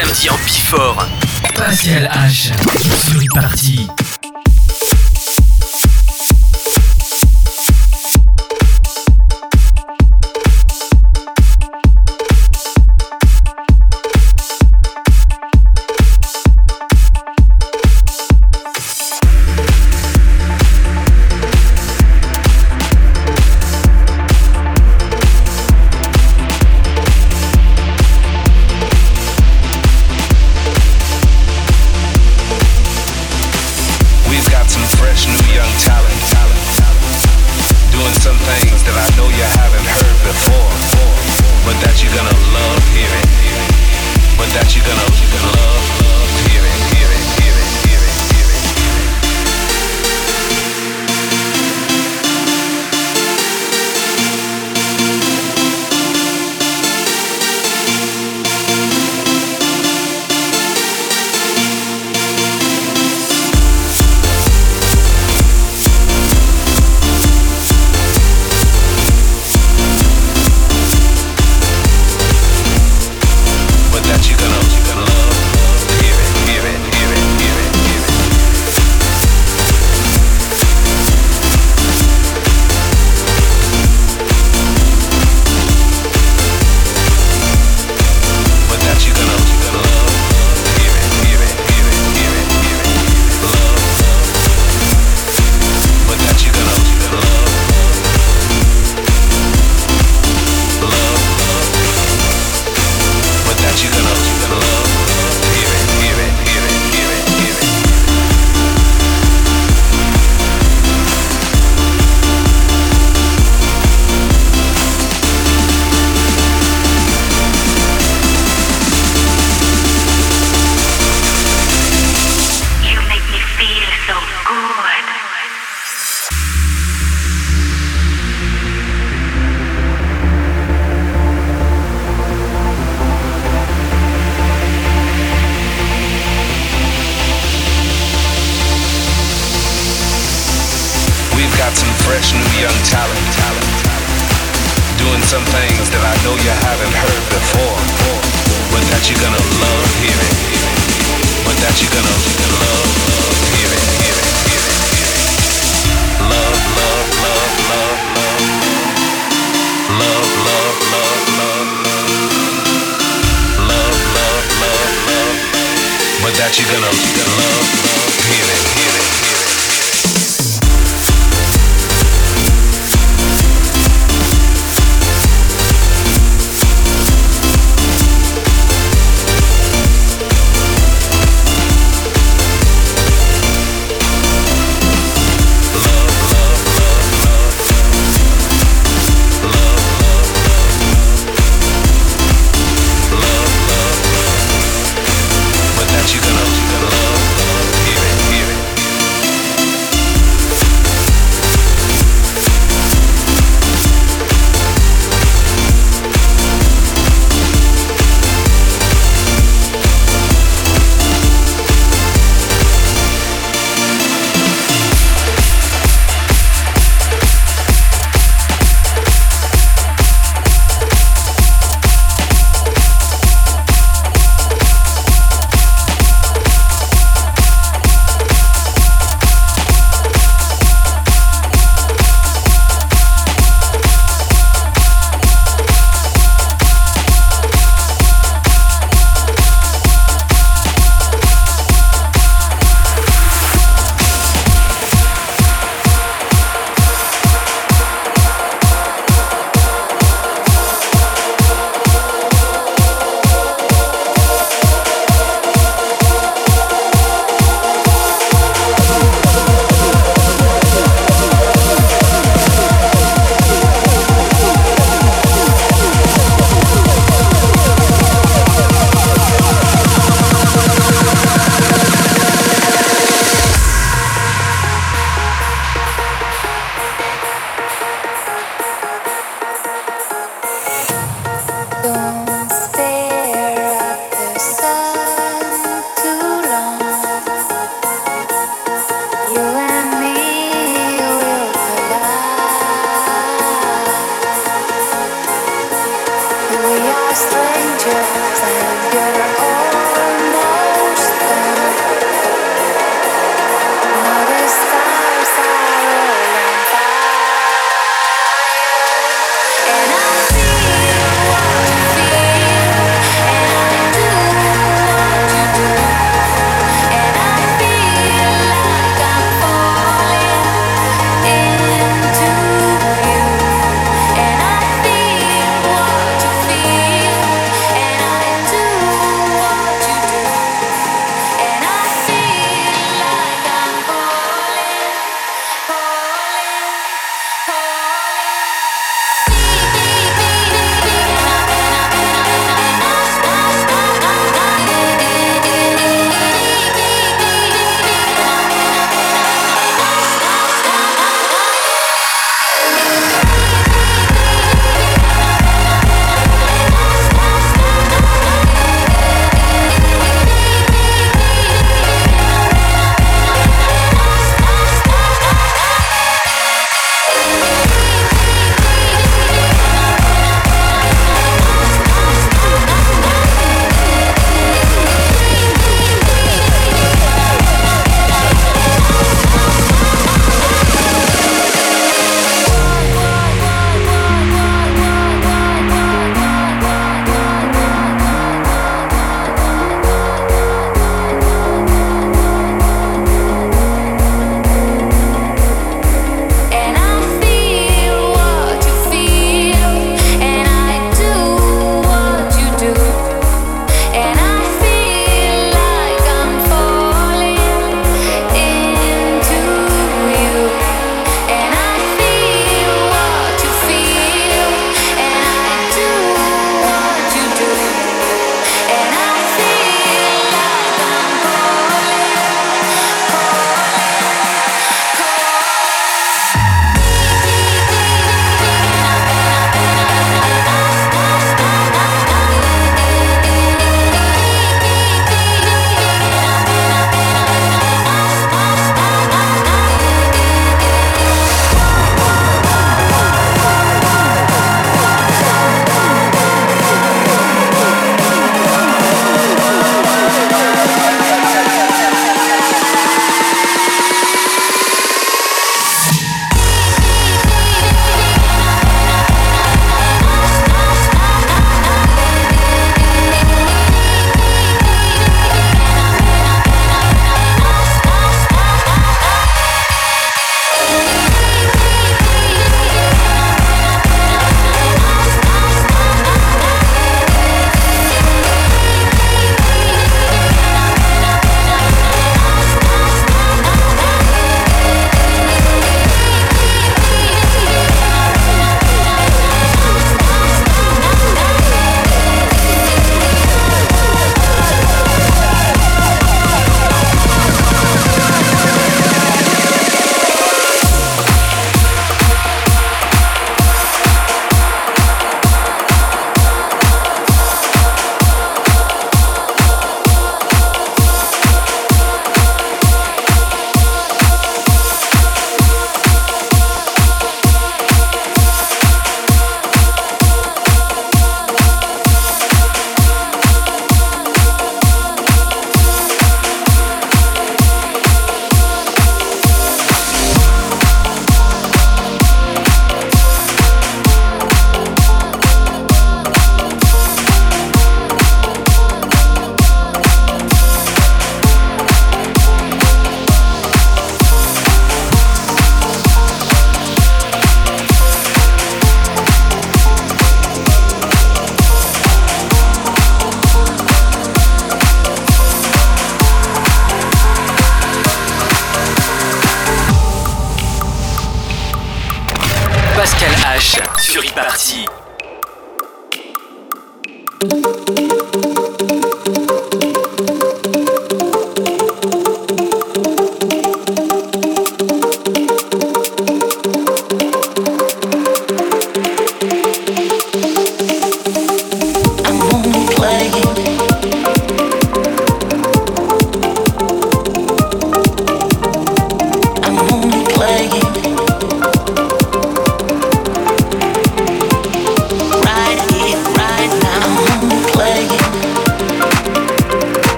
samedi en Bifort. Pascal H. Sur party.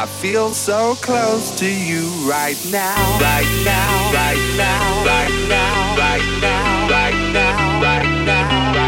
I feel so close to you right now, right now, right now, right now, right now, right now right now, right now,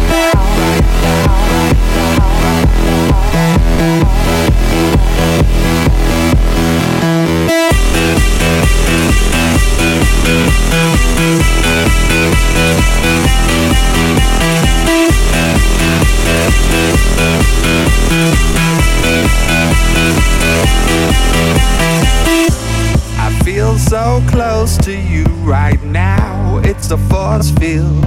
It's a force field.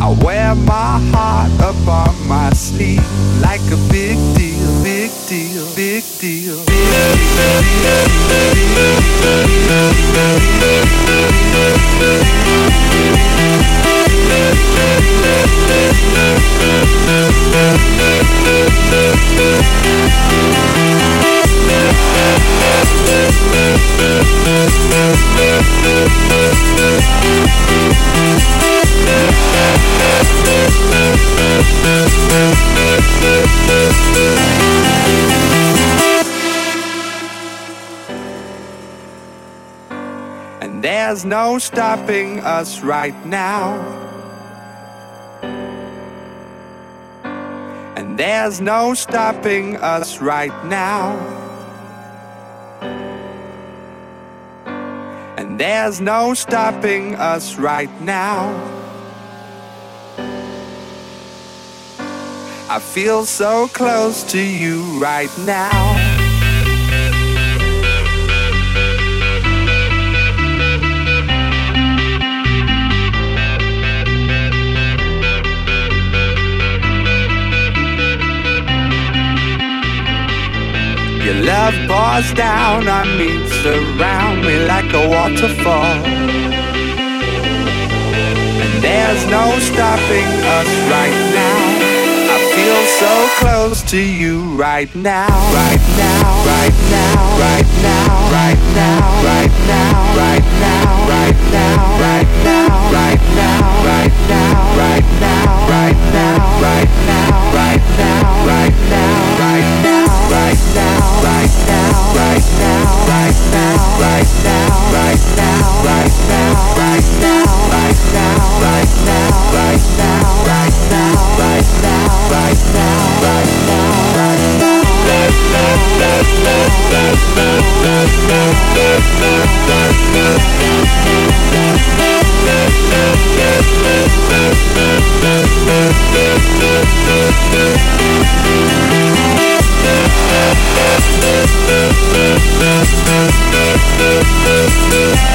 I wear my heart up on my sleeve like a big deal, big deal, big deal. And there's no stopping us right now. And there's no stopping us right now. And there's no stopping us right now. I feel so close to you right now. Your love pours down on me, surround me like a waterfall. And there's no stopping us right now. I feel so close to you right now, right now, right now, right now, right now, right now, right now, right now, right now, right now, right now, right now, right now, right now, right now, right now, right now, right Thank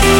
We'll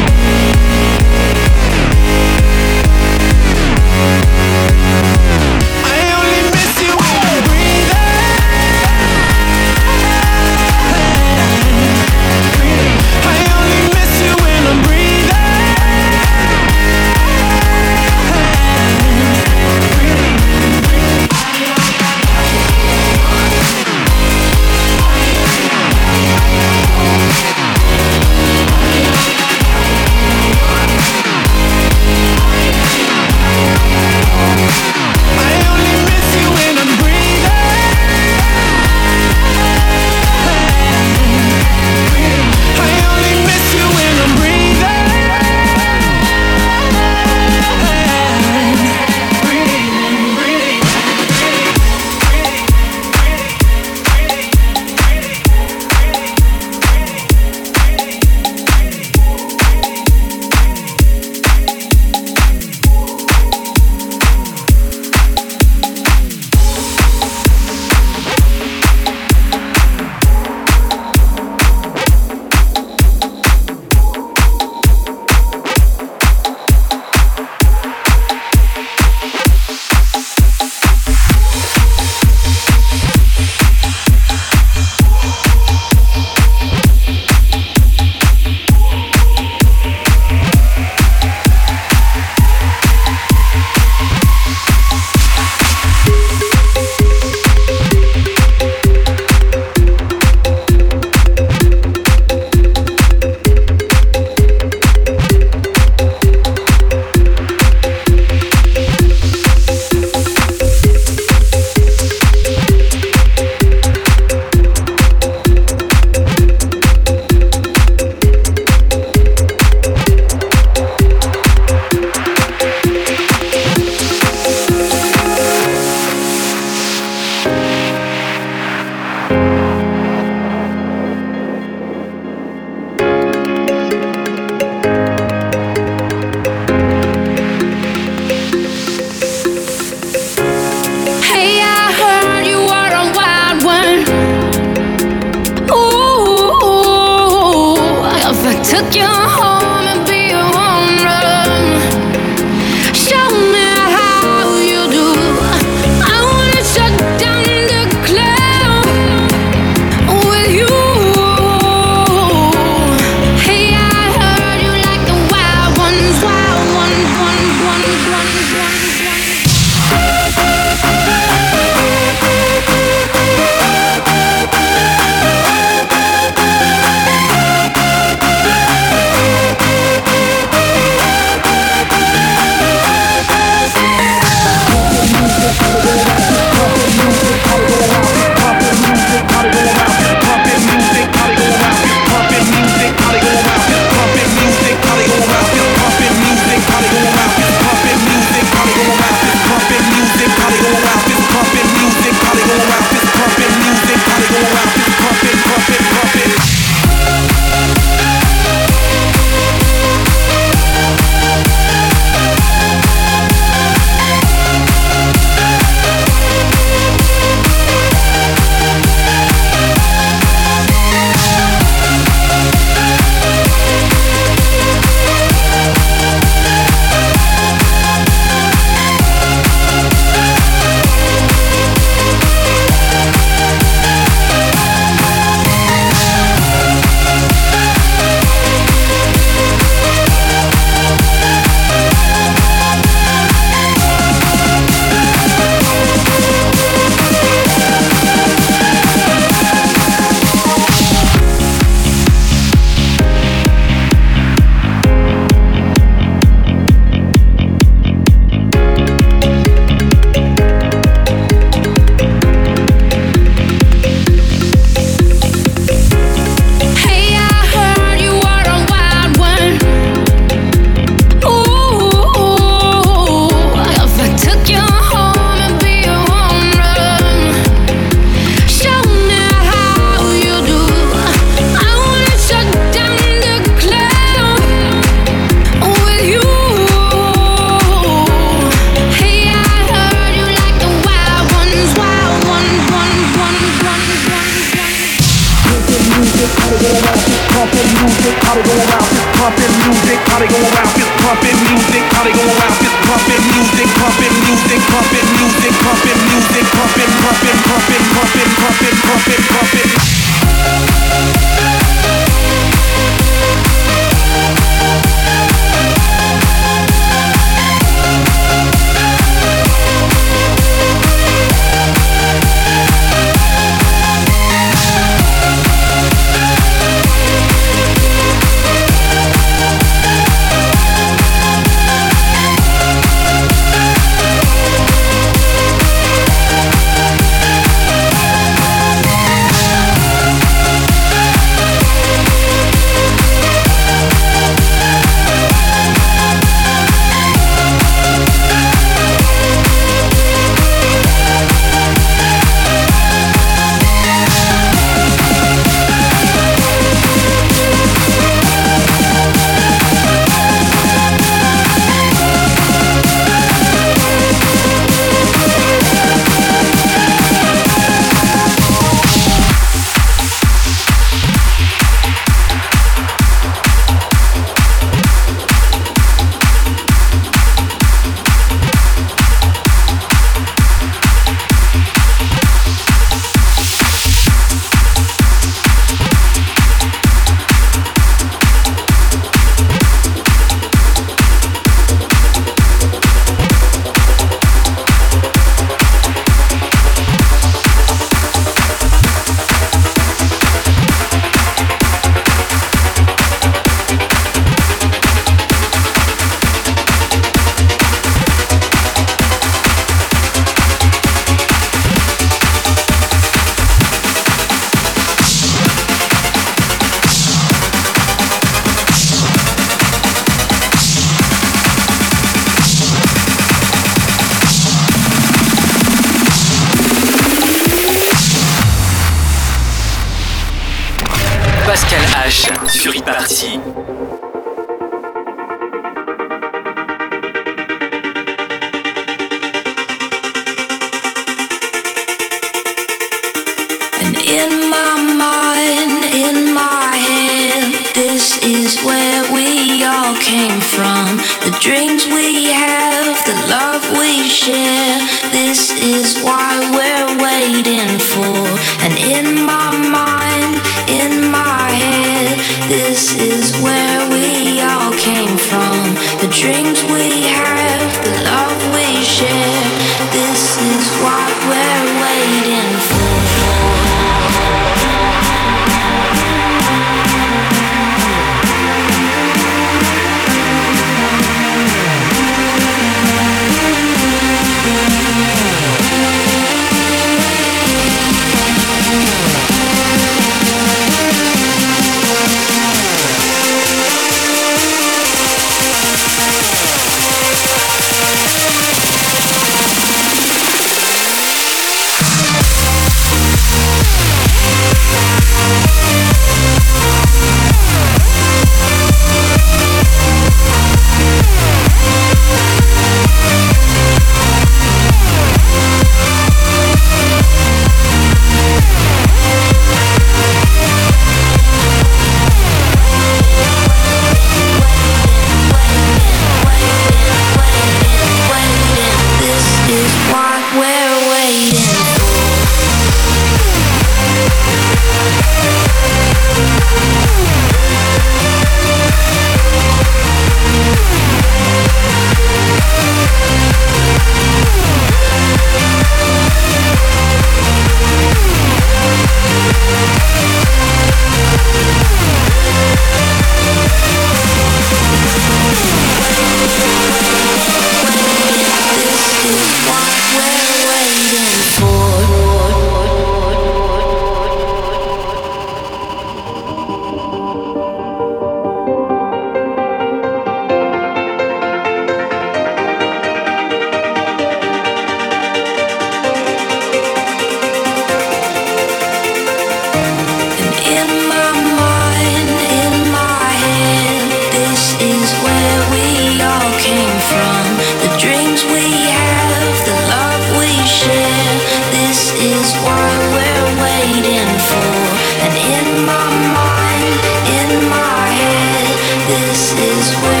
This is where